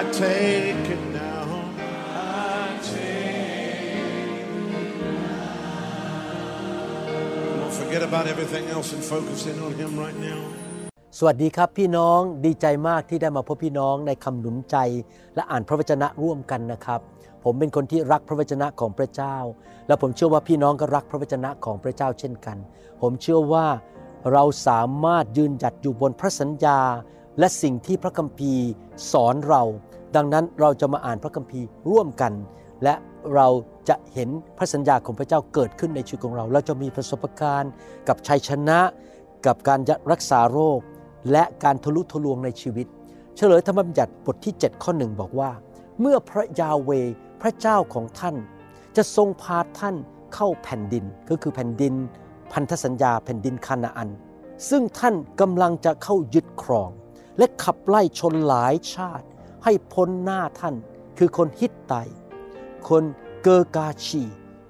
I take it now. I take it. Don't forget about everything else and focus in on Him right now. สวัสดีครับพี่น้องดีใจมากที่ได้มาพบพี่น้องในคำหนุนใจ และอ่านพระวจนะร่วมกันนะครับ ผมเป็นคนที่รักพระวจนะของพระเจ้า และผมเชื่อว่าพี่น้องก็รักพระวจนะของพระเจ้าเช่นกัน ผมเชื่อว่าเราสามารถยืนหยัดอยู่บนพระสัญญา และสิ่งที่พระคัมภีร์สอนเรา ดังนั้นเราจะมาอ่านพระคัมภีร์ร่วมกัน และเราจะเห็นพระสัญญาของพระเจ้าเกิดขึ้นในชีวิตของเรา เราจะมีประสบการณ์ กับชัยชนะ กับการรักษาโรค และการทะลุทะลวงในชีวิต เฉลยธรรมบัญญัติบทที่ 7 ข้อหนึ่งบอกว่า เมื่อพระยาเวพระเจ้าของท่าน จะทรงพาท่านเข้าแผ่นดินก็คือแผ่นดิน พันธสัญญาแผ่นดินคานาอัน ซึ่งท่านกำลังจะเข้ายึดครอง และขับไล่ชนหลายชาติ ให้พ้นหน้าท่าน คือคนฮิตไต คนเกอร์กาชี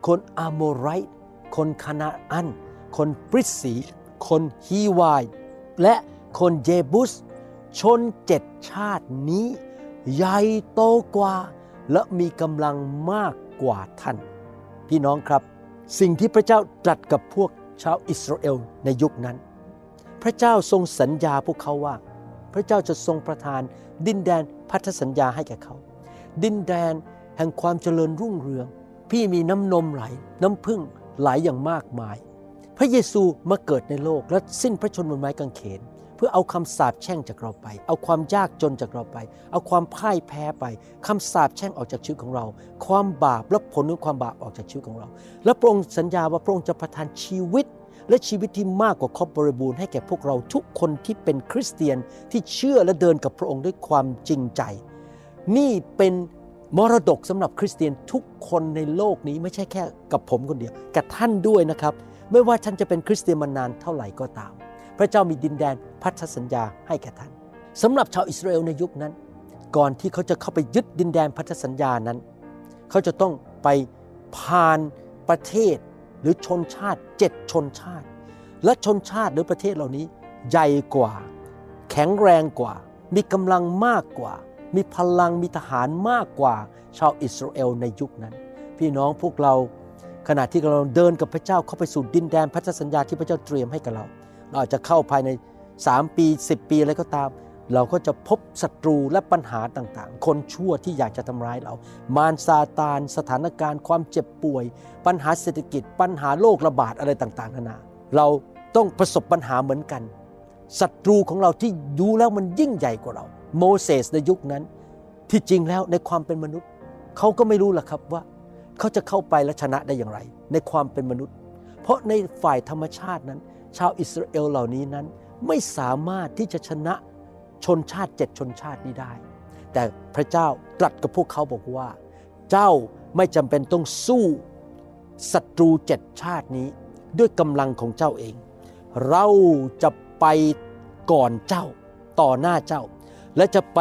คนอาโมไรต์คนคานาอัน คนปริสี คนฮีวาย และคนเยบุส ชนเจ็ดชาตินี้ ใหญ่โตกว่า และมีกำลังมากกว่าท่าน พี่น้องครับ สิ่งที่พระเจ้าตรัสกับพวกชาวอิสราเอลในยุคนั้น พระเจ้าทรงสัญญาพวกเขาว่า พระเจ้าจะทรงประทาน ดินแดนพันธสัญญาให้แก่เขา ดินแดนแห่งความเจริญรุ่งเรือง พี่มีน้ำนมไหล น้ำพึ่งไหลอย่างมากมาย พระเยซูมาเกิดในโลกและสิ้นพระชนม์บนไม้กางเขน เพื่อเอาคำสาปแช่งจากเราไป เอาความยากจนจากเราไป เอาความพ่ายแพ้ไปคำสาปแช่งออกจากชีวิตของเรา ความบาปและผลของความบาปออกจากชีวิตของเรา และพระองค์สัญญาว่าพระองค์จะประทานชีวิต และชีวิตที่มากกว่าครอบบริบูรณ์ให้แก่พวกเราทุกคนที่เป็นคริสเตียนที่เชื่อและเดินกับพระองค์ด้วยความจริงใจ นี่เป็นมรดกสำหรับคริสเตียนทุกคนในโลกนี้ไม่ใช่แค่กับผมคนเดียวกับท่านด้วยนะครับ ไม่ว่าท่านจะเป็นคริสเตียนมานานเท่าไหร่ก็ตาม พระเจ้ามีดินแดนพันธสัญญาให้แก่ท่านสำหรับชาวอิสราเอลในยุคนั้น ก่อนที่เขาจะเข้าไปยึดดินแดนพันธสัญญานั้น เขาจะต้องไปผ่านประเทศ หรือชนชาติเจ็ดชนชาติ และชนชาติหรือประเทศเหล่านี้ ใหญ่กว่า แข็งแรงกว่า มีกำลังมากกว่า มีพลังมีทหารมากกว่า ชาวอิสราเอลในยุคนั้น พี่น้องพวกเราขณะที่เราเดินกับพระเจ้าเข้าไปสู่ดินแดนพันธสัญญาที่พระเจ้าเตรียมให้กับเรา เราอาจจะเข้าภายใน 3 ปี 10 ปีอะไรก็ตาม เราก็จะพบศัตรูและปัญหาต่างๆ คนชั่วที่อยากจะทำร้ายเรา มารซาตาน สถานการณ์ ความเจ็บป่วย ปัญหาเศรษฐกิจ ปัญหาโรคระบาดอะไรต่างๆ นานา เราต้องประสบปัญหาเหมือนกัน ศัตรูของเราที่ดูแล้วมันยิ่งใหญ่กว่าเรา โมเสสในยุคนั้น ที่จริงแล้วในความเป็นมนุษย์ เขาก็ไม่รู้หรอกครับว่า เขาจะเข้าไปและชนะได้อย่างไร ในความเป็นมนุษย์ เพราะในฝ่ายธรรมชาตินั้น ชาวอิสราเอลเหล่านี้นั้นไม่สามารถที่จะชนะ ชนชาติเจ็ดชนชาตินี้ได้ แต่พระเจ้าตรัสกับพวกเขาบอกว่า เจ้าไม่จำเป็นต้องสู้ศัตรูเจ็ดชาตินี้ด้วยกำลังของเจ้าเอง เราจะไปก่อนเจ้าต่อหน้าเจ้า และจะไป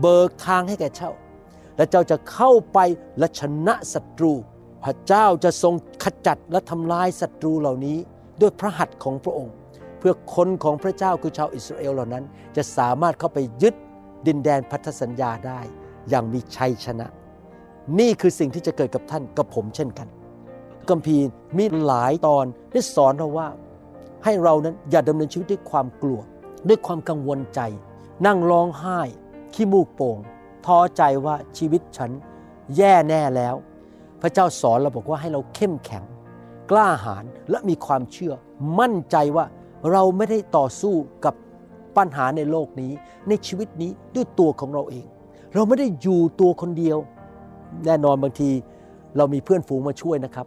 เบิกทางให้แก่เจ้า และเจ้าจะเข้าไปและชนะศัตรู พระเจ้าจะทรงขจัดและทำลายศัตรูเหล่านี้ด้วยพระหัตถ์ของพระองค์ พื่อคนของพระเจ้าคือชาวอิสราเอลเหล่านั้น จะสามารถเข้าไปยึดดินแดนพันธสัญญาได้อย่างมีชัยชนะ นี่คือสิ่งที่จะเกิดกับท่านกับผมเช่นกันกัมพีมีหลายตอนได้สอนเราว่า ให้เรานั้นอย่าดำเนินชีวิตด้วยความกลัว ด้วยความกังวลใจ นั่งร้องไห้ขี้มูกโป่งท้อใจว่าชีวิตฉันแย่แน่แล้ว พระเจ้าสอนเราบอกว่าให้เราเข้มแข็ง กล้าหาญและมีความเชื่อ มั่นใจว่า เราไม่ได้ต่อสู้กับปัญหาในโลกนี้ ในชีวิตนี้ด้วยตัวของเราเอง เราไม่ได้อยู่ตัวคนเดียว แน่นอนบางทีเรามีเพื่อนฝูงมาช่วยนะครับ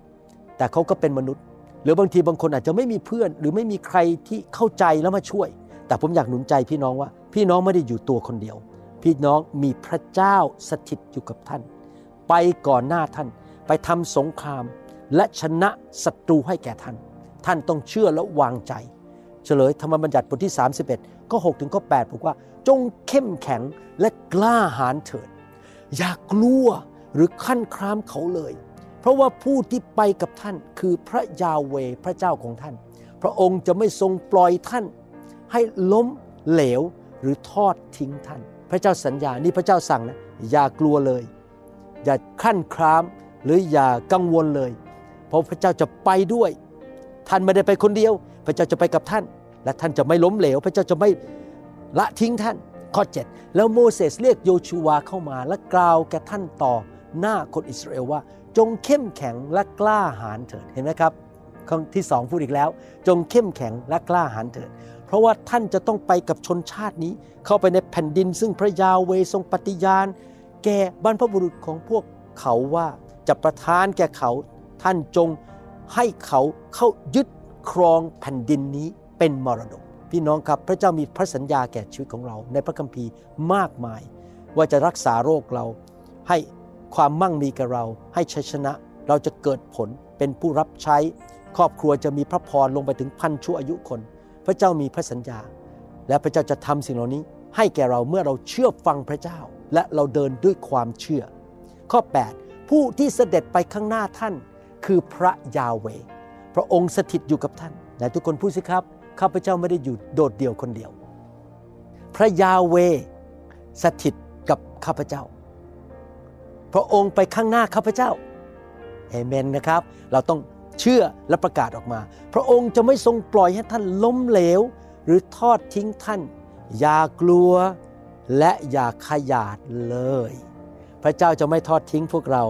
แต่เขาก็เป็นมนุษย์ หรือบางทีบางคนอาจจะไม่มีเพื่อน หรือไม่มีใครที่เข้าใจแล้วมาช่วย แต่ผมอยากหนุนใจพี่น้องว่า พี่น้องไม่ได้อยู่ตัวคนเดียว พี่น้องมีพระเจ้าสถิตอยู่กับท่าน ไปก่อนหน้าท่าน ไปทำสงคราม และชนะศัตรูให้แก่ท่าน ท่านต้องเชื่อและวางใจ ฉลยธรรมบัญญัติบทที่ 31ก็6ถึงก็8บอกว่า จงเข้มแข็งและกล้าหาญเถิด อย่ากลัวหรือขั้นครามเขาเลย เพราะว่าผู้ที่ไปกับท่านคือพระยาเวพระเจ้าของท่าน พระองค์จะไม่ทรงปล่อยท่าน ให้ล้มเหลวหรือทอดทิ้งท่าน พระเจ้าสัญญานี่พระเจ้าสั่งนะอย่ากลัวเลย อย่าขั้นครามหรืออย่ากังวลเลย เพราะพระเจ้าจะไปด้วย ท่านไม่ได้ไปคนเดียว พระเจ้าจะไปกับท่าน และท่านจะไม่ล้มเหลว พระเจ้าจะไม่ละทิ้งท่านข้อ 7 แล้วโมเสสเรียกโยชูวาเข้ามา และกล่าวแก่ท่านต่อหน้าคนอิสราเอลว่า จงเข้มแข็งและกล้าหาญเถิดเห็นไหมครับข้อที่สองพูดอีกแล้ว จงเข้มแข็งและกล้าหาญเถิด เพราะว่าท่านจะต้องไปกับชนชาตินี้ เข้าไปในแผ่นดิน ซึ่งพระยาเวทรงปฏิญาณ แก่บรรพบุรุษของพวกเขาว่าจะประทานแก่เขา ท่านจงให้เขาเข้ายึดครองแผ่นดินนี้ เป็นมรดก พี่น้องครับพระเจ้ามีพระสัญญาแก่ชีวิตของเรา ในพระคัมภีร์มากมาย ว่าจะรักษาโรคเรา ให้ความมั่งมีกับเรา ให้ชัยชนะ เราจะเกิดผลเป็นผู้รับใช้ ครอบครัวจะมีพระพรลงไปถึงพันชั่วอายุคน พระเจ้ามีพระสัญญา และพระเจ้าจะทำสิ่งเหล่านี้ ให้แก่เราเมื่อเราเชื่อฟังพระเจ้า และเราเดินด้วยความเชื่อ ข้อ 8 ผู้ที่เสด็จไปข้างหน้าท่าน คือพระยาเว พระองค์สถิตอยู่กับท่านไหนทุกคนพูดสิครับ ข้าพเจ้าไม่ได้อยู่โดดเดี่ยวคนเดียว พระยาเวสถิตกับข้าพเจ้า พระองค์ไปข้างหน้าข้าพเจ้าเอเมนนะครับ เราต้องเชื่อและประกาศออกมา พระองค์จะไม่ทรงปล่อยให้ท่านล้มเหลว หรือทอดทิ้งท่าน อย่ากลัวและอย่าขยาดเลย พระเจ้าจะไม่ทอดทิ้งพวกเรา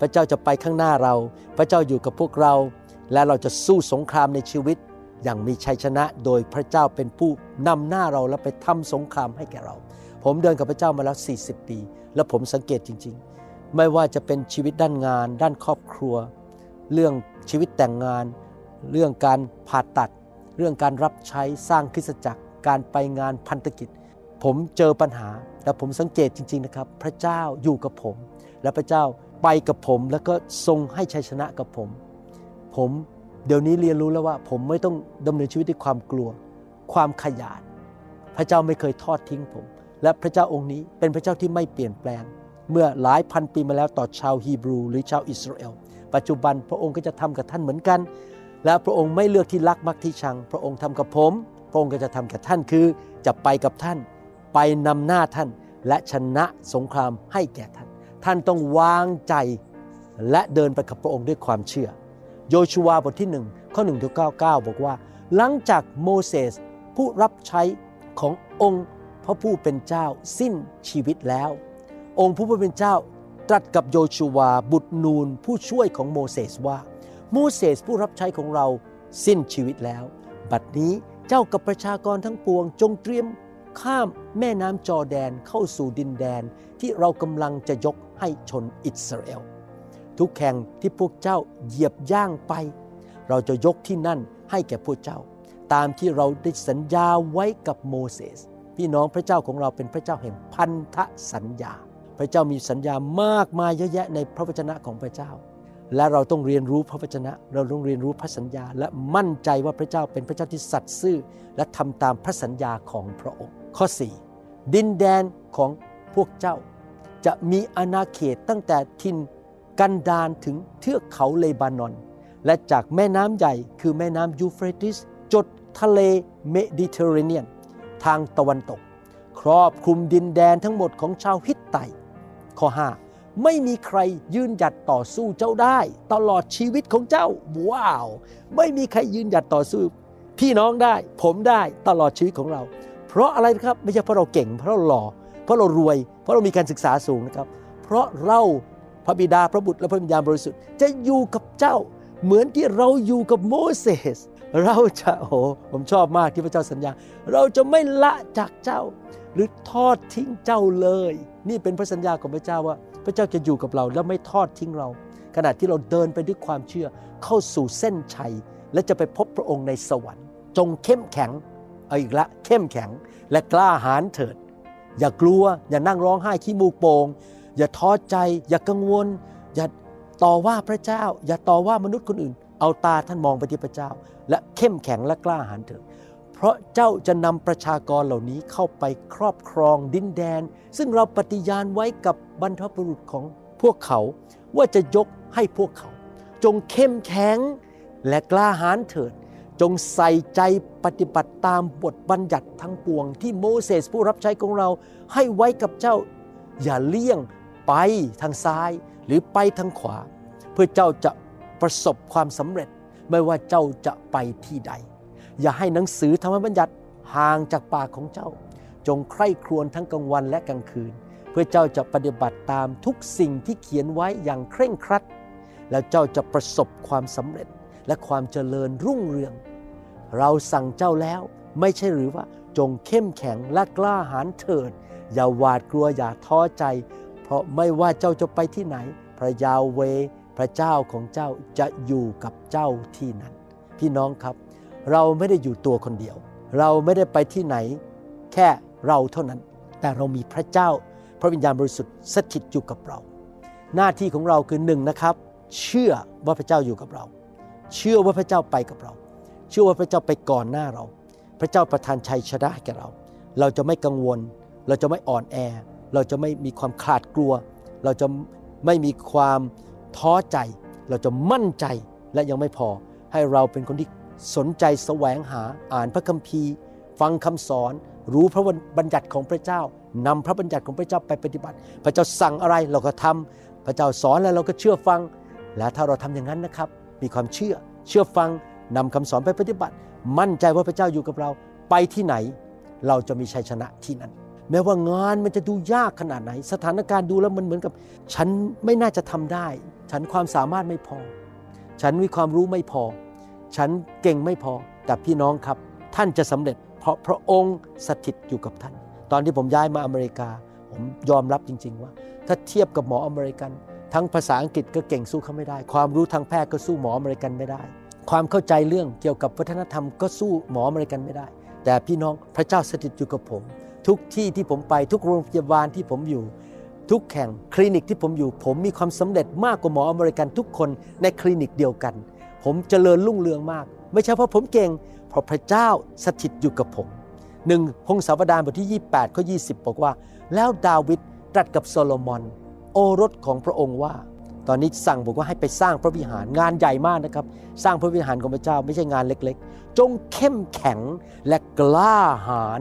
พระเจ้าจะไปข้างหน้าเรา พระเจ้าอยู่กับพวกเรา และเราจะสู้สงครามในชีวิต อย่างมีชัยชนะโดยพระเจ้าเป็นผู้นำหน้าเราและไปทำสงครามให้แก่เรา ผมเดินกับพระเจ้ามาแล้ว 40 ปี และผมสังเกตจริง ๆ ไม่ว่าจะเป็นชีวิตด้านงาน ด้านครอบครัว เรื่องชีวิตแต่งงาน เรื่องการผ่าตัด เรื่องการรับใช้สร้างคริสจักร การไปงานพันธกิจ ผมเจอปัญหาแต่ผมสังเกตจริง ๆนะครับ พระเจ้าอยู่กับผม และพระเจ้าไปกับผม แล้วก็ทรงให้ชัยชนะกับผม ผม เดี๋ยวนี้เรียนรู้แล้วว่าผมไม่ต้องดำเนินชีวิตด้วยความกลัว ความขยาดพระเจ้าไม่เคยทอดทิ้งผม และพระเจ้าองค์นี้เป็นพระเจ้าที่ไม่เปลี่ยนแปลง เมื่อหลายพันปีมาแล้วต่อชาวฮีบรู หรือชาวอิสราเอล ปัจจุบันพระองค์ก็จะทำกับท่านเหมือนกัน และพระองค์ไม่เลือกที่รักมักที่ชัง พระองค์ทำกับผม พระองค์ก็จะทำกับท่านคือจะไปกับท่าน ไปนำหน้าท่าน และชนะสงครามให้แก่ท่าน ท่านต้องวางใจและเดินไปกับพระองค์ด้วยความเชื่อ โยชูวาบทที่ 1 ข้อ1ถึง99 บอกว่า หลังจากโมเสสผู้รับใช้ขององค์พระผู้เป็นเจ้าสิ้นชีวิตแล้ว องค์ผู้เป็นเจ้าตรัสกับโยชูวาบุตรนูนผู้ช่วยของโมเสสว่า โมเสสผู้รับใช้ของเราสิ้นชีวิตแล้ว บัดนี้เจ้ากับประชากรทั้งปวงจงเตรียมข้ามแม่น้ำจอแดนเข้าสู่ดินแดนที่เรากำลังจะยกให้ชนอิสราเอล ทุกแห่งที่พวกเจ้าเหยียบย่างไป เราจะยกที่นั่นให้แก่พวกเจ้า ตามที่เราได้สัญญาไว้กับโมเสสพี่น้องพระเจ้าของเราเป็นพระเจ้าแห่งพันธสัญญา พระเจ้ามีสัญญามากมายเยอะแยะในพระวจนะของพระเจ้า และเราต้องเรียนรู้พระวจนะ เราต้องเรียนรู้พระสัญญา และมั่นใจว่าพระเจ้าเป็นพระเจ้าที่สัตย์ซื่อ และทำตามพระสัญญาของพระองค์ ข้อ 4 ดินแดนของพวกเจ้า จะมีอาณาเขตตั้งแต่ทิน กันดานถึงเทือกเขาเลบานอน และจากแม่น้ำใหญ่คือแม่น้ำยูเฟรติส จดทะเลเมดิเตอร์เรเนียน ทางตะวันตก ครอบคลุมดินแดนทั้งหมดของชาวฮิตไทต์ ข้อ 5 ไม่มีใครยืนหยัดต่อสู้เจ้าได้ ตลอดชีวิตของเจ้า ว้าว ไม่มีใครยืนหยัดต่อสู้ พี่น้องได้ ผมได้ตลอดชีวิตของเรา เพราะอะไรครับไม่ใช่เพราะเราเก่งเพราะเราหล่อเพราะเรารวย เพราะเรามีการศึกษาสูงนะครับ เพราะเรา พระบิดาพระบุตรและพระวิญญาณบริสุทธิ์จะอยู่กับเจ้า เหมือนที่เราอยู่กับโมเสสเราจะโอ้ผมชอบมากที่พระเจ้าสัญญา เราจะไม่ละจากเจ้า หรือทอดทิ้งเจ้าเลย นี่เป็นพระสัญญาของพระเจ้าว่า พระเจ้าจะอยู่กับเราและไม่ทอดทิ้งเรา ขณะที่เราเดินไปด้วยความเชื่อเข้าสู่เส้นชัย และจะไปพบพระองค์ในสวรรค์ จงเข้มแข็งเอาอีกละเข้มแข็งและกล้าหาญเถิด อย่ากลัวอย่านั่งร้องไห้ขี้มูกโปง อย่าท้อใจ อย่ากังวล อย่าต่อว่าพระเจ้า อย่าต่อว่ามนุษย์คนอื่น เอาตาท่านมองไปที่พระเจ้า และเข้มแข็งและกล้าหาญเถิดเพราะเจ้าจะนำประชากรเหล่านี้เข้าไปครอบครองดินแดน ซึ่งเราปฏิญาณไว้กับบรรพบุรุษของพวกเขาว่าจะยกให้พวกเขา จงเข้มแข็งและกล้าหาญเถิด จงใส่ใจปฏิบัติตามบทบัญญัติทั้งปวง ที่โมเสสผู้รับใช้ของเราให้ไว้กับเจ้า อย่าเลี่ยง ไปทางซ้ายหรือไปทางขวา เพื่อเจ้าจะประสบความสำเร็จไม่ว่าเจ้าจะไปที่ใด อย่าให้หนังสือธรรมบัญญัติห่างจากปากของเจ้า จงใคร่ครวญทั้งกลางวันและกลางคืน เพื่อเจ้าจะปฏิบัติตามทุกสิ่งที่เขียนไว้อย่างเคร่งครัด แล้วเจ้าจะประสบความสำเร็จและความเจริญรุ่งเรือง เราสั่งเจ้าแล้วไม่ใช่หรือว่าจงเข้มแข็งและกล้าหาญเถิด อย่าหวาดกลัวอย่าท้อใจ เพราะไม่ว่าเจ้าจะไปที่ไหน พระยาเวพระเจ้าของเจ้าจะอยู่กับเจ้าที่นั้น พี่น้องครับ เราไม่ได้อยู่ตัวคนเดียว เราไม่ได้ไปที่ไหน แค่เราเท่านั้น แต่เรามีพระเจ้า พระวิญญาณบริสุทธิ์สถิตอยู่กับเรา หน้าที่ของเราคือหนึ่งนะครับ เชื่อว่าพระเจ้าอยู่กับเรา เชื่อว่าพระเจ้าไปกับเรา เชื่อว่าพระเจ้าไปก่อนหน้าเรา พระเจ้าประทานชัยชนะให้แก่เรา เราจะไม่กังวล เราจะไม่อ่อนแอ เราจะไม่มีความขาดกลัว เราจะไม่มีความท้อใจ เราจะมั่นใจและยังไม่พอ ให้เราเป็นคนที่สนใจแสวงหาอ่านพระคัมภีร์ ฟังคำสอน รู้พระบัญญัติของพระเจ้านำพระบัญญัติของพระเจ้าไปปฏิบัติ พระเจ้าสั่งอะไรเราก็ทำพระเจ้าสอนแล้วเราก็เชื่อฟัง และถ้าเราทำอย่างนั้นนะครับ มีความเชื่อเชื่อฟังนำคำสอนไปปฏิบัติ มั่นใจว่าพระเจ้าอยู่กับเราไปที่ไหน เราจะมีชัยชนะที่นั้น แม้ว่างานมันจะดูยากขนาดไหน สถานการณ์ดูแล้วมันเหมือนกับ ฉันไม่น่าจะทำได้ ฉันความสามารถไม่พอ ฉันมีความรู้ไม่พอ ฉันเก่งไม่พอ แต่พี่น้องครับ ท่านจะสำเร็จ เพราะพระองค์สถิตอยู่กับท่าน ตอนที่ผมย้ายมาอเมริกา ผมยอมรับจริง ๆ ว่า ถ้าเทียบกับหมออเมริกัน ทั้งภาษาอังกฤษก็เก่งสู้เขาไม่ได้ ความรู้ทางแพทย์ก็สู้หมออเมริกันไม่ได้ ความเข้าใจเรื่องเกี่ยวกับวัฒนธรรมก็สู้หมออเมริกันไม่ได้ แต่พี่น้องพระเจ้าสถิตอยู่กับผม ทุกที่ที่ผมไปทุกโรงพยาบาลที่ผมอยู่ ทุกแห่งคลินิกที่ผมอยู่ ผมมีความสำเร็จมากกว่าหมออเมริกันทุกคนในคลินิกเดียวกัน ผมเจริญรุ่งเรืองมาก ไม่ใช่เพราะผมเก่งเพราะพระเจ้าสถิตอยู่กับผมหนึ่งพงศาวดารบทที่ 28ข้อ20 บอกว่า แล้วดาวิดตรัสกับโซโลมอน โอรสของพระองค์ว่า ตอนนี้สั่งบอกว่าให้ไปสร้างพระวิหารงานใหญ่มากนะครับ สร้างพระวิหารของพระเจ้าไม่ใช่งานเล็กๆ จงเข้มแข็งและกล้าหาญ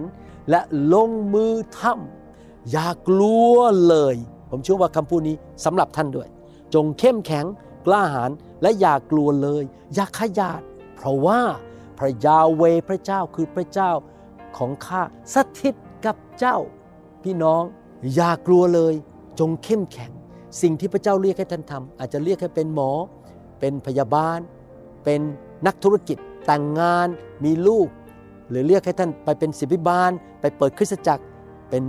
และลงมือทำอย่ากลัวเลย ผมเชื่อว่าคำพูดนี้สำหรับท่านด้วย จงเข้มแข็งกล้าหาญและอย่ากลัวเลย อย่าขยาด เพราะว่าพระยาเวพระเจ้าคือพระเจ้าของข้าสถิตกับเจ้า พี่น้องอย่ากลัวเลย จงเข้มแข็ง สิ่งที่พระเจ้าเรียกให้ท่านทำอาจจะเรียกให้เป็นหมอ เป็นพยาบาล เป็นนักธุรกิจแต่งงานมีลูก หรือเรียกให้ท่านไปเป็นศิบิบาล ไปเปิดคริสตจักร เป็น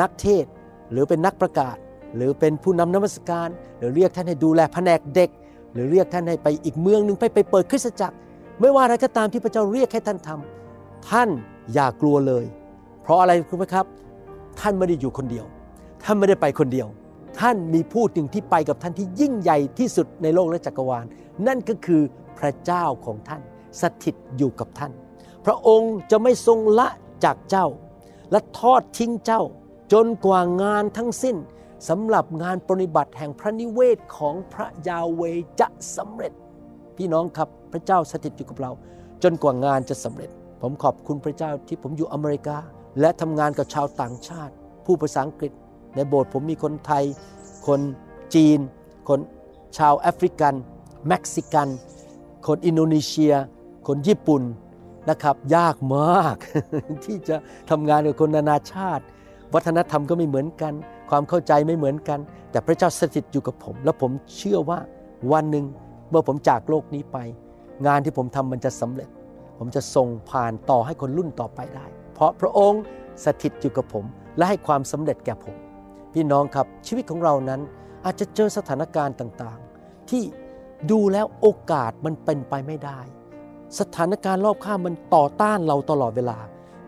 นักเทศ หรือเป็นนักประกาศ หรือเป็นผู้นำนมัสการ หรือเรียกท่านให้ดูแลแผนกเด็ก หรือเรียกท่านให้ไปอีกเมืองหนึ่งไปไปเปิดคริสตจักร ไม่ว่าอะไรก็ตามที่พระเจ้าเรียกให้ท่านทำท่านอย่ากลัวเลย เพราะอะไรรู้ไหมครับ ท่านไม่ได้อยู่คนเดียว ท่านไม่ได้ไปคนเดียว ท่านมีผู้หนึ่งที่ไปกับท่านที่ยิ่งใหญ่ที่สุดในโลกและจักรวาล นั่นก็คือพระเจ้าของท่านสถิตอยู่กับท่าน ระองค์จะไม่ทรงละจากเจ้า และทอดทิ้งเจ้า จนกว่างานทั้งสิ้นสำหรับงานปฏิบัติแห่งพระนิเวศของพระยาเวจะสำเร็จ พี่น้องครับพระเจ้าสถิตอยู่กับเรา จนกว่างานจะสำเร็จ ผมขอบคุณพระเจ้าที่ผมอยู่อเมริกา และทำงานกับชาวต่างชาติ ผู้ภาษาอังกฤษ ในโบสถ์ผมมีคนไทย คนจีน คนชาวแอฟริกัน เม็กซิกัน คนอินโดนีเซีย คนญี่ปุ่น นะครับ ยากมาก ที่จะทำงานกับคนนานาชาติ วัฒนธรรมก็ไม่เหมือนกัน ความเข้าใจไม่เหมือนกัน แต่พระเจ้าสถิตอยู่กับผม และผมเชื่อว่าวันหนึ่งเมื่อผมจากโลกนี้ไป งานที่ผมทำมันจะสำเร็จ ผมจะส่งผ่านต่อให้คนรุ่นต่อไปได้ เพราะพระองค์สถิตอยู่กับผม และให้ความสำเร็จแก่ผม พี่น้องครับชีวิตของเรานั้นอาจจะเจอสถานการณ์ต่างๆ ที่ดูแล้วโอกาสมันเป็นไปไม่ได้ สถานการณ์รอบข้างมันต่อต้านเราตลอดเวลา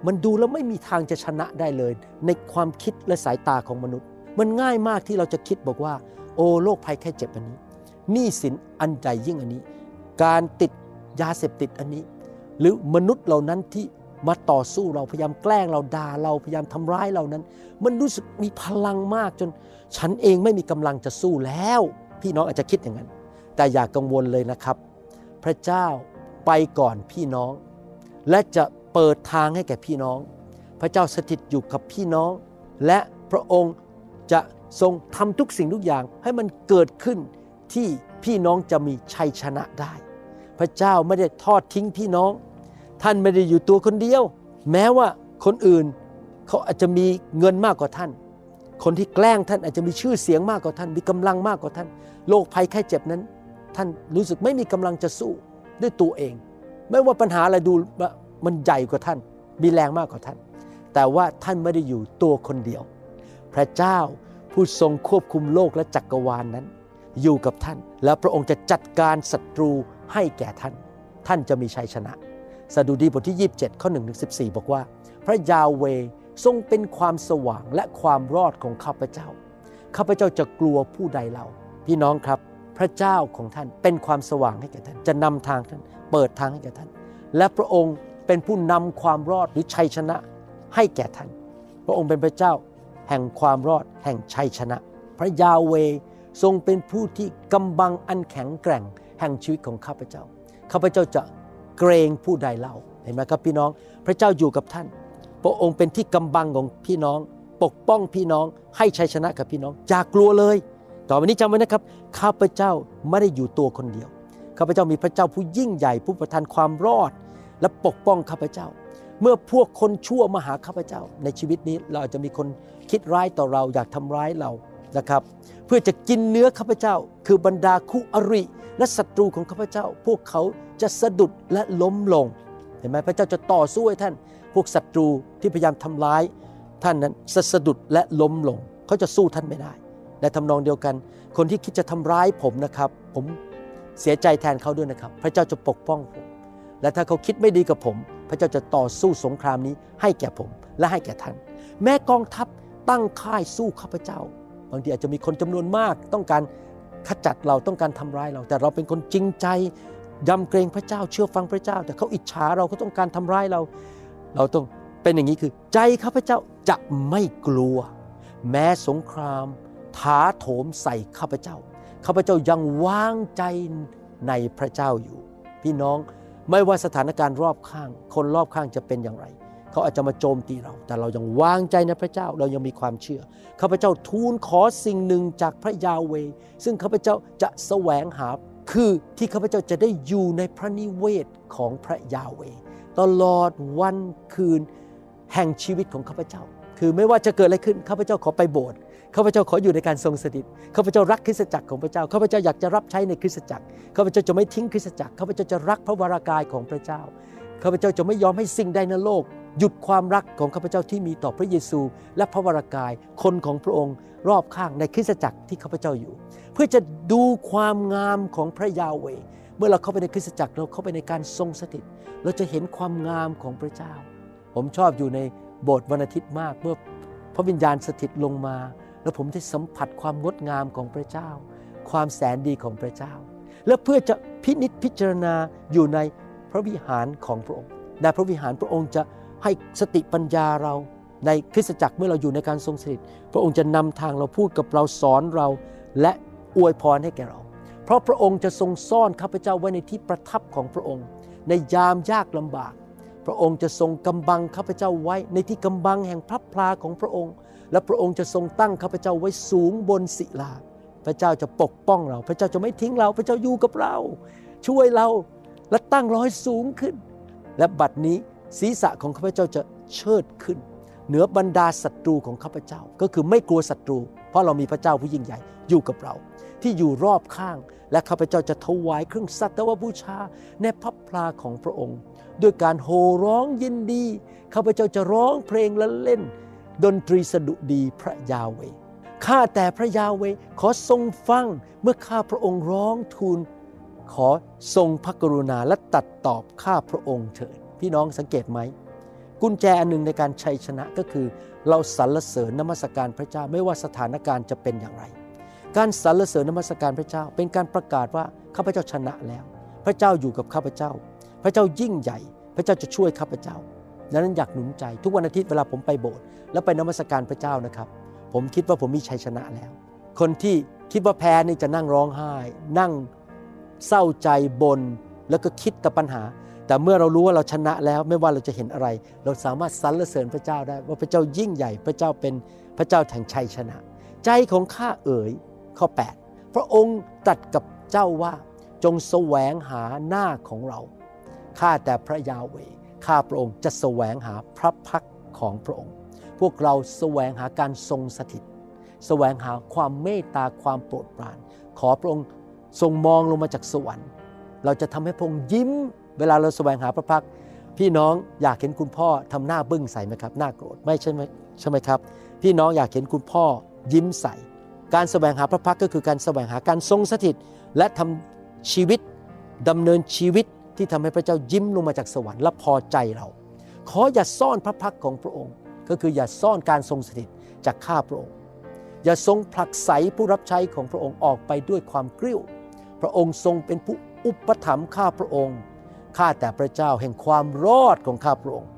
มันดูแล้วไม่มีทางจะชนะได้เลย ในความคิดและสายตาของมนุษย์ มันง่ายมากที่เราจะคิดบอกว่า โอ้โรคภัยแค่เจ็บอันนี้หนี้สินอันใหญ่ยิ่งอันนี้ การติดยาเสพติดอันนี้ หรือมนุษย์เหล่านั้นที่มาต่อสู้เราพยายามแกล้งเราด่าเราพยายามทำร้ายเรานั้น มันรู้สึกมีพลังมากจน ฉันเองไม่มีกำลังจะสู้แล้ว พี่น้องอาจจะคิดอย่างนั้น แต่อย่ากกังวลเลยนะครับ พระเจ้า ไปก่อนพี่น้อง และจะเปิดทางให้แก่พี่น้อง พระเจ้าสถิตอยู่กับพี่น้อง และพระองค์จะทรงทำทุกสิ่งทุกอย่างให้มันเกิดขึ้นที่พี่น้องจะมีชัยชนะได้ พระเจ้าไม่ได้ทอดทิ้งพี่น้อง ท่านไม่ได้อยู่ตัวคนเดียว แม้ว่าคนอื่นเขาอาจจะมีเงินมากกว่าท่าน คนที่แกล้งท่านอาจจะมีชื่อเสียงมากกว่าท่าน มีกำลังมากกว่าท่าน โรคภัยแค่เจ็บนั้น ท่านรู้สึกไม่มีกำลังจะสู้ ด้วยตัวเอง ไม่ว่าปัญหาอะไรดูมันใหญ่กว่าท่าน มีแรงมากกว่าท่าน แต่ว่าท่านไม่ได้อยู่ตัวคนเดียว พระเจ้าผู้ทรงควบคุมโลกและจักรวาลนนั้น อยู่กับท่าน แล้วพระองค์จะจัดการศัตรูให้แก่ท่าน ท่านจะมีชัยชนะสดุดีบทที่ 27 ข้อ1ถึง14 บอกว่า พระยาเวทรงเป็นความสว่างและความรอดของข้าพเจ้า ข้าพเจ้าจะกลัวผู้ใดเรา พี่น้องครับ พระเจ้าของท่านเป็นความสว่างให้แก่ท่าน จะนำทางท่าน เปิดทางให้แก่ท่าน และพระองค์เป็นผู้นำความรอดหรือชัยชนะให้แก่ท่าน พระองค์เป็นพระเจ้าแห่งความรอดแห่งชัยชนะ พระยาเวทรงเป็นผู้ที่กำบังอันแข็งแกร่งแห่งชีวิตของข้าพเจ้า ข้าพเจ้าจะเกรงผู้ใดเล่า เห็นไหมครับพี่น้อง พระเจ้าอยู่กับท่าน พระองค์เป็นที่กำบังของพี่น้อง ปกป้องพี่น้องให้ชัยชนะกับพี่น้อง จากกลัวเลย ต่อไปนี้จำไว้นะครับ ข้าพเจ้าไม่ได้อยู่ตัวคนเดียว ข้าพเจ้ามีพระเจ้าผู้ยิ่งใหญ่ผู้ประทานความรอด และปกป้องข้าพเจ้า เมื่อพวกคนชั่วมาหาข้าพเจ้า ในชีวิตนี้เราอาจจะมีคนคิดร้ายต่อเราอยากทำร้ายเรานะครับ เพื่อจะกินเนื้อข้าพเจ้า คือบรรดาคู่อริ และศัตรูของข้าพเจ้า พวกเขาจะสะดุดและล้มลง เห็นไหมพระเจ้าจะต่อสู้ให้ท่าน พวกศัตรูที่พยายามทำร้าย ท่านนั้นสะสะดุดและล้มลง เขาจะสู้ท่านไม่ได้ ในทำนองเดียวกัน คนที่คิดจะทำร้ายผมนะครับ ผมเสียใจแทนเขาด้วยนะครับ พระเจ้าจะปกป้องผม และถ้าเขาคิดไม่ดีกับผม พระเจ้าจะต่อสู้สงครามนี้ให้แก่ผมและให้แก่ท่าน แม้กองทัพตั้งค่ายสู้ข้าพเจ้า บางทีอาจจะมีคนจำนวนมาก ต้องการขจัดเราต้องการทำร้ายเรา แต่เราเป็นคนจริงใจยำเกรงพระเจ้าเชื่อฟังพระเจ้า แต่เขาอิจฉาเราเขาต้องการทำร้ายเรา เราต้องเป็นอย่างนี้คือ ใจข้าพเจ้าจะไม่กลัว แม้สงคราม ถาโถมใส่ข้าพเจ้า ข้าพเจ้ายังวางใจในพระเจ้าอยู่ พี่น้องไม่ว่าสถานการณ์รอบข้าง คนรอบข้างจะเป็นอย่างไร เขาอาจจะมาโจมตีเรา แต่เรายังวางใจในพระเจ้า เรายังมีความเชื่อ ข้าพเจ้าทูลขอสิ่งหนึ่งจากพระยาเว ซึ่งข้าพเจ้าจะแสวงหา คือที่ข้าพเจ้าจะได้อยู่ในพระนิเวศของพระยาเว ตลอดวันคืนแห่งชีวิตของข้าพเจ้า คือไม่ว่าจะเกิดอะไรขึ้นข้าพเจ้าขอไปโบสถ์ข้าพเจ้าขออยู่ในการทรงสถิตข้าพเจ้ารักคริสตจักรของพระเจ้าข้าพเจ้าอยากจะรับใช้ในคริสตจักรข้าพเจ้าจะไม่ทิ้งคริสตจักรข้าพเจ้าจะรักพระวรากายของพระเจ้าข้าพเจ้าจะไม่ยอมให้สิ่งใดในโลก หยุดความรักของข้าพเจ้าที่มีต่อพระเยซู และพระวรากาย คนของพระองค์รอบข้างในคริสตจักรที่ข้าพเจ้าอยู่ เพื่อจะดูความงามของพระยาเวเมื่อเราเข้าไปในคริสตจักรเราเข้าไปในการทรงสถิต เราจะเห็นความงามของพระเจ้า ผมชอบอยู่ใน โบสถ์วันอาทิตย์มากเมื่อพระวิญญาณสถิตลงมา แล้วผมได้สัมผัสความงดงามของพระเจ้า ความแสนดีของพระเจ้า และเพื่อจะพินิจพิจารณาอยู่ในพระวิหารของพระองค์ในพระวิหารพระองค์จะให้สติปัญญาเราในคริสตจักรเมื่อเราอยู่ในการทรงสถิต พระองค์จะนำทางเราพูดกับเราสอนเรา และอวยพรให้แก่เรา เพราะพระองค์จะทรงซ่อนข้าพเจ้าไว้ในที่ประทับของพระองค์ ในยามยากลำบาก ระองค์จะทรงกำบังข้าพเจ้าไว้ในที่กำบังแห่งพระพลาของพระองค์ และพระองค์จะทรงตั้งข้าพเจ้าไว้สูงบนศิลา พระเจ้าจะปกป้องเรา พระเจ้าจะไม่ทิ้งเรา พระเจ้าอยู่กับเรา ช่วยเราและตั้งเราให้สูงขึ้น และบัดนี้ศีรษะของข้าพเจ้าจะเชิดขึ้น เหนือบรรดาศัตรูของข้าพเจ้าก็คือไม่กลัวศัตรู เพราะเรามีพระเจ้าผู้ยิ่งใหญ่อยู่กับเรา ที่อยู่รอบข้าง และข้าพเจ้าจะถวายเครื่องสัตวบูชาในพระพลาของพระองค์ ด้วยการโห่ร้องยินดีข้าพเจ้าจะร้องเพลงและเล่น ดนตรีสดุดีพระยาเวข้าแต่พระยาเวขอทรงฟังเมื่อข้าพระองค์ร้องทูลขอทรงพระกรุณาและตัดตอบข้าพระองค์เถิดพี่น้องสังเกตไหมกุญแจอันหนึ่งในการชัยชนะก็คือ เราสรรเสริญนมัสการพระเจ้าไม่ว่าสถานการณ์จะเป็นอย่างไร การสรรเสริญนมัสการพระเจ้า เป็นการประกาศว่าข้าพเจ้าชนะแล้ว พระเจ้าอยู่กับข้าพเจ้า พระเจ้ายิ่งใหญ่ พระเจ้าจะช่วยข้าพเจ้าดังนั้นอยากหนุนใจทุกวันอาทิตย์เวลาผมไปโบสถ์แล้วไปนมัสการพระเจ้านะครับ ผมคิดว่าผมมีชัยชนะแล้ว คนที่คิดว่าแพ้นี่จะนั่งร้องไห้ นั่งเศร้าใจบนแล้วก็คิดแต่ปัญหา แต่เมื่อเรารู้ว่าเราชนะแล้วไม่ว่าเราจะเห็นอะไร เราสามารถสรรเสริญพระเจ้าได้ ว่าพระเจ้ายิ่งใหญ่ พระเจ้าเป็นพระเจ้าแห่งชัยชนะ ใจของข้าเอ๋ย ข้อ 8 พระองค์ตัดกับเจ้าว่าจงแสวงหาหน้าของเรา ข้าแต่พระยาเวข้าพระองค์จะแสวงหาพระพักของพระองค์ พวกเราแสวงหาการทรงสถิต แสวงหาความเมตตาความโปรดปราน ขอพระองค์ทรงมองลงมาจากสวรรค์ เราจะทำให้พระองค์ยิ้ม เวลาเราแสวงหาพระพัก พี่น้องอยากเห็นคุณพ่อทำหน้าบึ้งใส่ไหมครับ หน้าโกรธ ไม่ใช่ไหมใช่ไหมครับ พี่น้องอยากเห็นคุณพ่อยิ้มใส่ การแสวงหาพระพักก็คือการแสวงหาการทรงสถิต และทำชีวิตดำเนินชีวิตที่ทำให้พระเจ้ายิ้มลงมาจากสวรรค์และพอใจเรา ขออย่าซ่อนพระพักของพระองค์ ก็คืออย่าซ่อนการทรงสถิตจากข้าพระองค์ อย่าทรงผลักไสผู้รับใช้ของพระองค์ออกไปด้วยความกริ้ว พระองค์ทรงเป็นผู้อุปถัมภ์ข้าพระองค์ ข้าแต่พระเจ้าแห่งความรอดของข้าพระองค์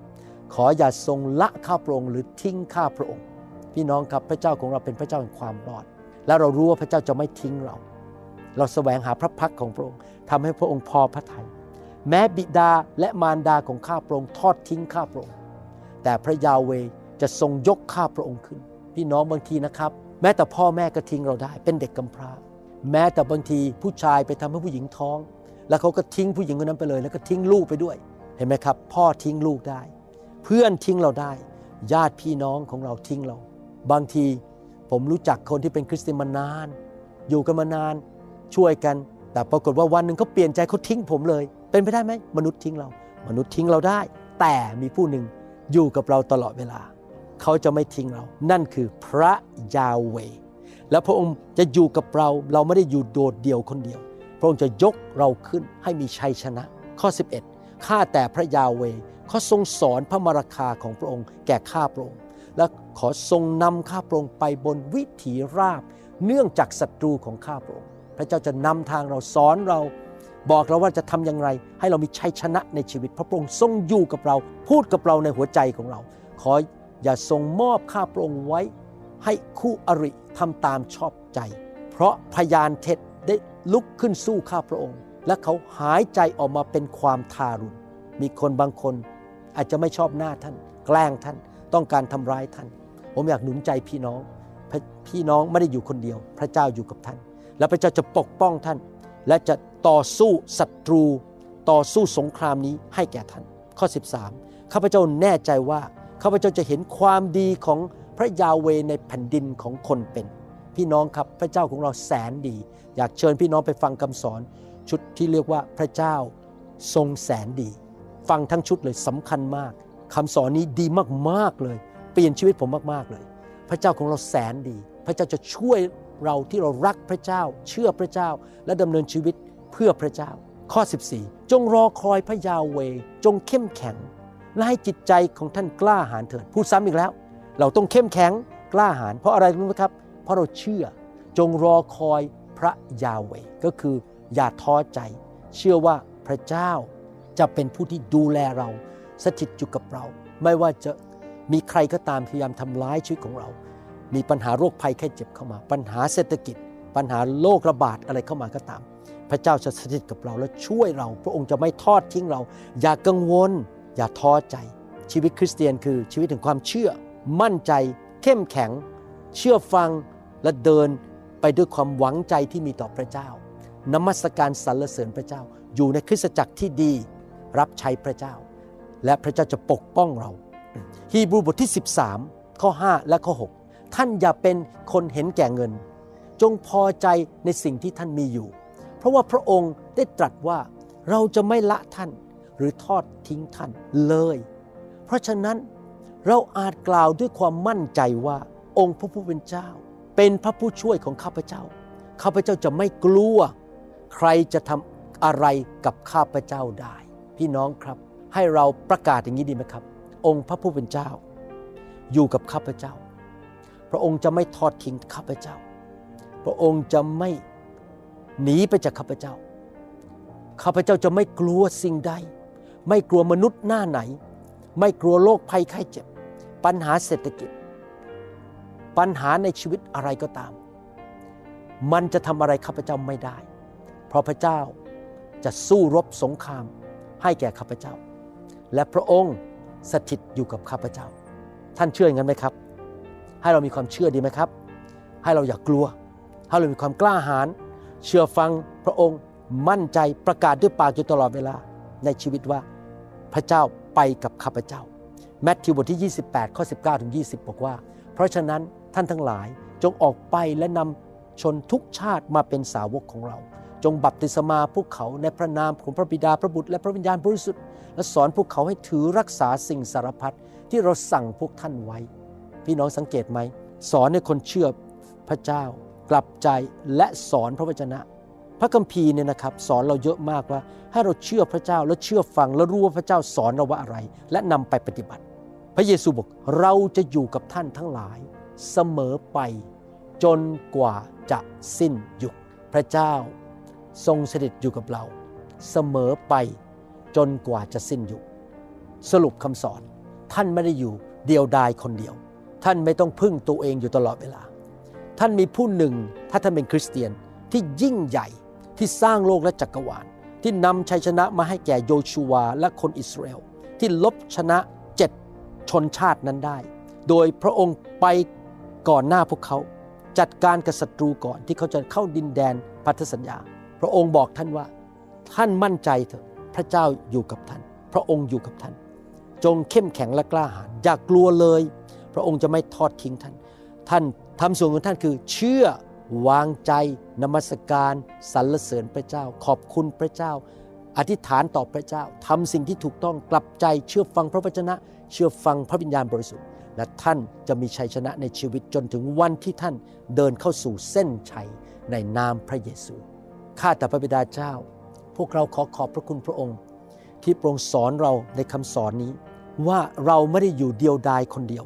ขออย่าทรงละข้าพระองค์หรือทิ้งข้าพระองค์ พี่น้องครับพระเจ้าของเราเป็นพระเจ้าแห่งความรอด และเรารู้ว่าพระเจ้าจะไม่ทิ้งเรา เราแสวงหาพระพักของพระองค์ทำให้พระองค์พอพระทยัยแม้บิดาและมารดาของข้าพระองค์ทอดทิ้งข้าพระองค์แต่พระยาเวจะทรงยกข้าพระองค์ขึ้น พี่น้องบางทีนะครับ แม้แต่พ่อแม่ก็ทิ้งเราได้ เป็นเด็กกำพร้า แม้แต่บางทีผู้ชายไปทำให้ผู้หญิงท้อง แล้วเขาก็ทิ้งผู้หญิงคนนั้นไปเลย แล้วก็ทิ้งลูกไปด้วย เห็นไหมครับ พ่อทิ้งลูกได้ เพื่อนทิ้งเราได้ ญาติพี่น้องของเราทิ้งเรา บางที ผมรู้จักคนที่เป็นคริสเตียนมานาน อยู่กันมานานช่วยกัน แต่ปรากฏว่าวันหนึ่งเขาเปลี่ยนใจเขาทิ้งผมเลย เป็นไปได้ไหมมนุษย์ทิ้งเรา มนุษย์ทิ้งเราได้ แต่มีผู้หนึ่งอยู่กับเราตลอดเวลา เขาจะไม่ทิ้งเรา นั่นคือพระยาเวแล้วพระองค์จะอยู่กับเราเราไม่ได้อยู่โดดเดี่ยวคนเดียว พระองค์จะยกเราขึ้นให้มีชัยชนะ ข้อ 11ข้าแต่พระยาเวเขาทรงสอนพระมรคาของพระองค์แก่ข้าพระองค์และ ขอทรงนำข้าพระองค์ไปบนวิถีราบ เนื่องจากศัตรูของข้าพระองค์ พระเจ้าจะนำทางเราสอนเรา บอกเราว่าจะทำอย่างไร ให้เรามีชัยชนะในชีวิต พระองค์ทรงอยู่กับเรา พูดกับเราในหัวใจของเรา ขออย่าทรงมอบข้าพระองค์ไว้ ให้คู่อริทำตามชอบใจ เพราะพยานเท็จได้ลุกขึ้นสู้ข้าพระองค์ และเขาหายใจออกมาเป็นความทารุณมีคนบางคนอาจจะไม่ชอบหน้าท่าน แกล้งท่านต้องการทำร้ายท่าน ผมอยากหนุนใจพี่น้อง พี่น้องไม่ได้อยู่คนเดียว พระเจ้าอยู่กับท่าน และพระเจ้าจะปกป้องท่าน และจะต่อสู้ศัตรู ต่อสู้สงครามนี้ให้แก่ท่าน ข้อ 13ข้าพเจ้าแน่ใจว่าข้าพเจ้าจะเห็นความดีของพระยาเวในแผ่นดินของคนเป็น พี่น้องครับพระเจ้าของเราแสนดี อยากเชิญพี่น้องไปฟังคำสอน ชุดที่เรียกว่าพระเจ้าทรงแสนดี ฟังทั้งชุดเลยสำคัญมากคำสอนนี้ดีมากๆเลย เปลี่ยนชีวิตผมมากๆเลย พระเจ้าของเราแสนดี พระเจ้าจะช่วยเราที่เรารักพระเจ้า เชื่อพระเจ้า และดำเนินชีวิตเพื่อพระเจ้า ข้อ 14 จงรอคอยพระยาเว จงเข้มแข็งและให้จิตใจของท่านกล้าหาญเถิดพูดซ้ำอีกแล้ว เราต้องเข้มแข็งกล้าหาญเพราะอะไรรู้ไหมครับ เพราะเราเชื่อจงรอคอยพระยาเวก็คืออย่าท้อใจ เชื่อว่าพระเจ้าจะเป็นผู้ที่ดูแลเราสถิตอยู่กับเรา ไม่ว่าจะ มีใครก็ตามพยายามทำร้ายชีวิตของเรา มีปัญหาโรคภัยแค่เจ็บเข้ามา ปัญหาเศรษฐกิจ ปัญหาโรคระบาดอะไรเข้ามาก็ตาม พระเจ้าจะสถิตกับเราและช่วยเรา พระองค์จะไม่ทอดทิ้งเรา อย่ากังวล อย่าท้อใจ ชีวิตคริสเตียนคือชีวิตถึงความเชื่อ มั่นใจ เข้มแข็ง เชื่อฟังและเดินไปด้วยความหวังใจที่มีต่อพระเจ้านมัสการสรรเสริญพระเจ้า อยู่ในคริสตจักรที่ดี รับใช้พระเจ้า และพระเจ้าจะปกป้องเรา ฮีบรูบทที่ 13 ข้อ 5 และข้อ 6 ท่านอย่าเป็นคนเห็นแก่เงิน จงพอใจในสิ่งที่ท่านมีอยู่ เพราะว่าพระองค์ได้ตรัสว่าเราจะไม่ละท่านหรือทอดทิ้งท่านเลย เพราะฉะนั้นเราอาจกล่าวด้วยความมั่นใจว่าองค์พระผู้เป็นเจ้า เป็นพระผู้ช่วยของข้าพเจ้า ข้าพเจ้าจะไม่กลัว ใครจะทำอะไรกับข้าพเจ้าได้ พี่น้องครับ ให้เราประกาศอย่างนี้ดีไหมครับ องค์พระผู้เป็นเจ้า อยู่กับข้าพเจ้า พระองค์จะไม่ทอดทิ้งข้าพเจ้า พระองค์จะไม่หนีไปจากข้าพเจ้า ข้าพเจ้าจะไม่กลัวสิ่งใด ไม่กลัวมนุษย์หน้าไหน ไม่กลัวโรคภัยไข้เจ็บ ปัญหาเศรษฐกิจ ปัญหาในชีวิตอะไรก็ตาม มันจะทำอะไรข้าพเจ้าไม่ได้ เพราะพระเจ้าจะสู้รบสงครามให้แก่ข้าพเจ้า และพระองค์ สถิตอยู่กับข้าพเจ้า ท่านเชื่ออย่างนั้นไหมครับ ให้เรามีความเชื่อดีไหมครับ ให้เราอย่ากกลัว ให้เรามีความกล้าหาญเชื่อฟังพระองค์มั่นใจประกาศด้วยปากอยู่ตลอดเวลาในชีวิตว่าพระเจ้าไปกับข้าพเจ้าแมทธิวบทที่ 28 ข้อ 19 ถึง 20 บอกว่า เพราะฉะนั้นท่านทั้งหลายจงออกไปและนำชนทุกชาติมาเป็นสาวกของเรา จงบัพติศมาพวกเขาในพระนามของพระบิดาพระบุตรและพระวิญญาณบริสุทธิ์และสอนพวกเขาให้ถือรักษาสิ่งสารพัดที่เราสั่งพวกท่านไว้ พี่น้องสังเกตไหม สอนให้คนเชื่อพระเจ้ากลับใจและสอนพระวจนะ พระคัมภีร์เนี่ยนะครับสอนเราเยอะมากว่า ให้เราเชื่อพระเจ้าและเชื่อฟังและรู้ว่าพระเจ้าสอนเราว่าอะไร และนำไปปฏิบัติ พระเยซูบอกเราจะอยู่กับท่านทั้งหลายเสมอไป จนกว่าจะสิ้นยุคพระเจ้า ทรงสด็จอยู่กับเรา เสมอไปจนกว่าจะสิ้นยุคสรุปคำสอน ท่านไม่ได้อยู่เดียวดายคนเดียว ท่านไม่ต้องพึ่งตัวเองอยู่ตลอดเวลา ท่านมีผู้หนึ่งถ้าท่านเป็นคริสเตียนที่ยิ่งใหญ่ที่สร้างโลกและจักรวาล ที่นำชัยชนะมาให้แก่โยชูวาและคนอิสราเอลที่ลบชนะเจ็ดชนชาตินั้นได้ โดยพระองค์ไปก่อนหน้าพวกเขา จัดการกับศัตรูก่อนที่เขาจะเข้าดินแดนพันธสัญญา พระองค์บอกท่านว่า ท่านมั่นใจเถอะพระเจ้าอยู่กับท่าน พระองค์อยู่กับท่าน จงเข้มแข็งและกล้าหาญอย่ากกลัวเลย พระองค์จะไม่ทอดทิ้งท่าน ท่านทำส่วนของท่านคือ เชื่อวางใจนมัสการสรรเสริญพระเจ้า ขอบคุณพระเจ้า อธิษฐานต่อพระเจ้าทำสิ่งที่ถูกต้องกลับใจเชื่อฟังพระวจนะ เชื่อฟังพระวิญญาณบริสุทธิ์ และท่านจะมีชัยชนะในชีวิตจนถึงวันที่ท่านเดินเข้าสู่เส้นชัยในนามพระเยซู ข้าแต่พระบิดาเจ้า พวกเราขอขอบพระคุณพระองค์ ที่โปรงสอนเราในคำสอนนี้ ว่าเราไม่ได้อยู่เดียวดายคนเดียว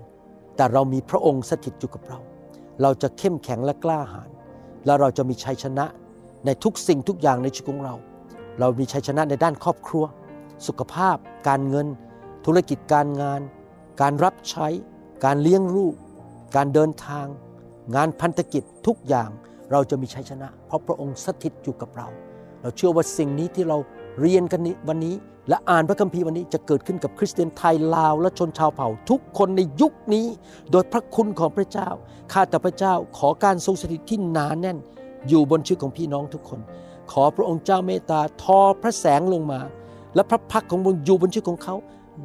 แต่เรามีพระองค์สถิตอยู่กับเรา เราจะเข้มแข็งและกล้าหาญและเราจะมีชัยชนะในทุกสิ่งทุกอย่างในชีวิตของเรา เรามีชัยชนะในด้านครอบครัว สุขภาพ การเงิน ธุรกิจการงาน การรับใช้ การเลี้ยงลูก การเดินทาง งานพันธกิจทุกอย่าง เราจะมีชัยชนะ เพราะพระองค์สถิตอยู่กับเรา เราเชื่อว่าสิ่งนี้ที่เราเรียนกันวันนี้ และอ่านพระคัมภีร์วันนี้จะเกิดขึ้นกับคริสเตียนไทยลาว และชนชาวเผ่า ทุกคนในยุคนี้ โดยพระคุณของพระเจ้าข้าแต่พระเจ้าขอการทรงสถิตที่หนานแน่น อยู่บนชีวิตของพี่น้องทุกคน ขอพระองค์เจ้าเมตตาทอพระแสงลงมา และพระพักของพระองค์อยู่บนชีวิตของเขา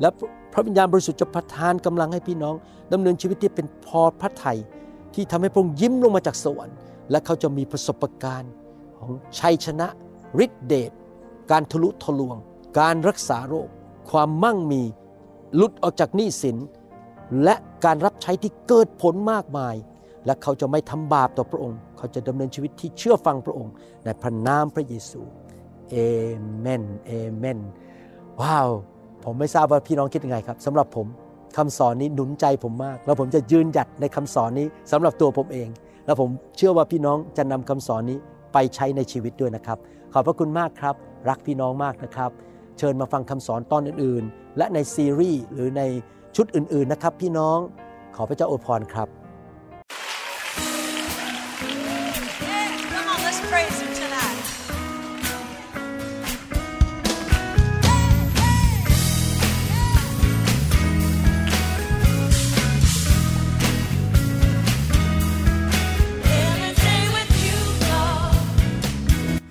และพระวิญญาณบริสุทธิ์จะประทานกำลังให้พี่น้องดำเนินชีวิตที่เป็นพอพระทัยที่ทำให้พระองค์ยิ้มลงมาจากสวรรค์ และเขาจะมีประสบการณ์ของชัยชนะฤทธิเดชการทะลุทะลวง การรักษาโรค ความมั่งมีหลุดออกจากหนี้สิน และการรับใช้ที่เกิดผลมากมาย และเขาจะไม่ทำบาปต่อพระองค์ เขาจะดำเนินชีวิตที่เชื่อฟังพระองค์ในพระนามพระเยซูเอเมนเอเมนว้าวผมไม่ทราบว่าพี่น้องคิดยังไงครับสำหรับผมคำสอนนี้หนุนใจผมมาก แล้วผมจะยืนหยัดในคำสอนนี้สำหรับตัวผมเอง และผมเชื่อว่าพี่น้องจะนำคำสอนนี้ไปใช้ในชีวิตด้วยนะครับ ขอบพระคุณมากครับ รักพี่น้องมากนะครับ เชิญมาฟังคำสอนตอนอื่นๆ และในซีรีส์หรือในชุดอื่นๆนะครับ พี่น้องขอพระเจ้าอวยพรครับ Come on, let's praise Him tonight.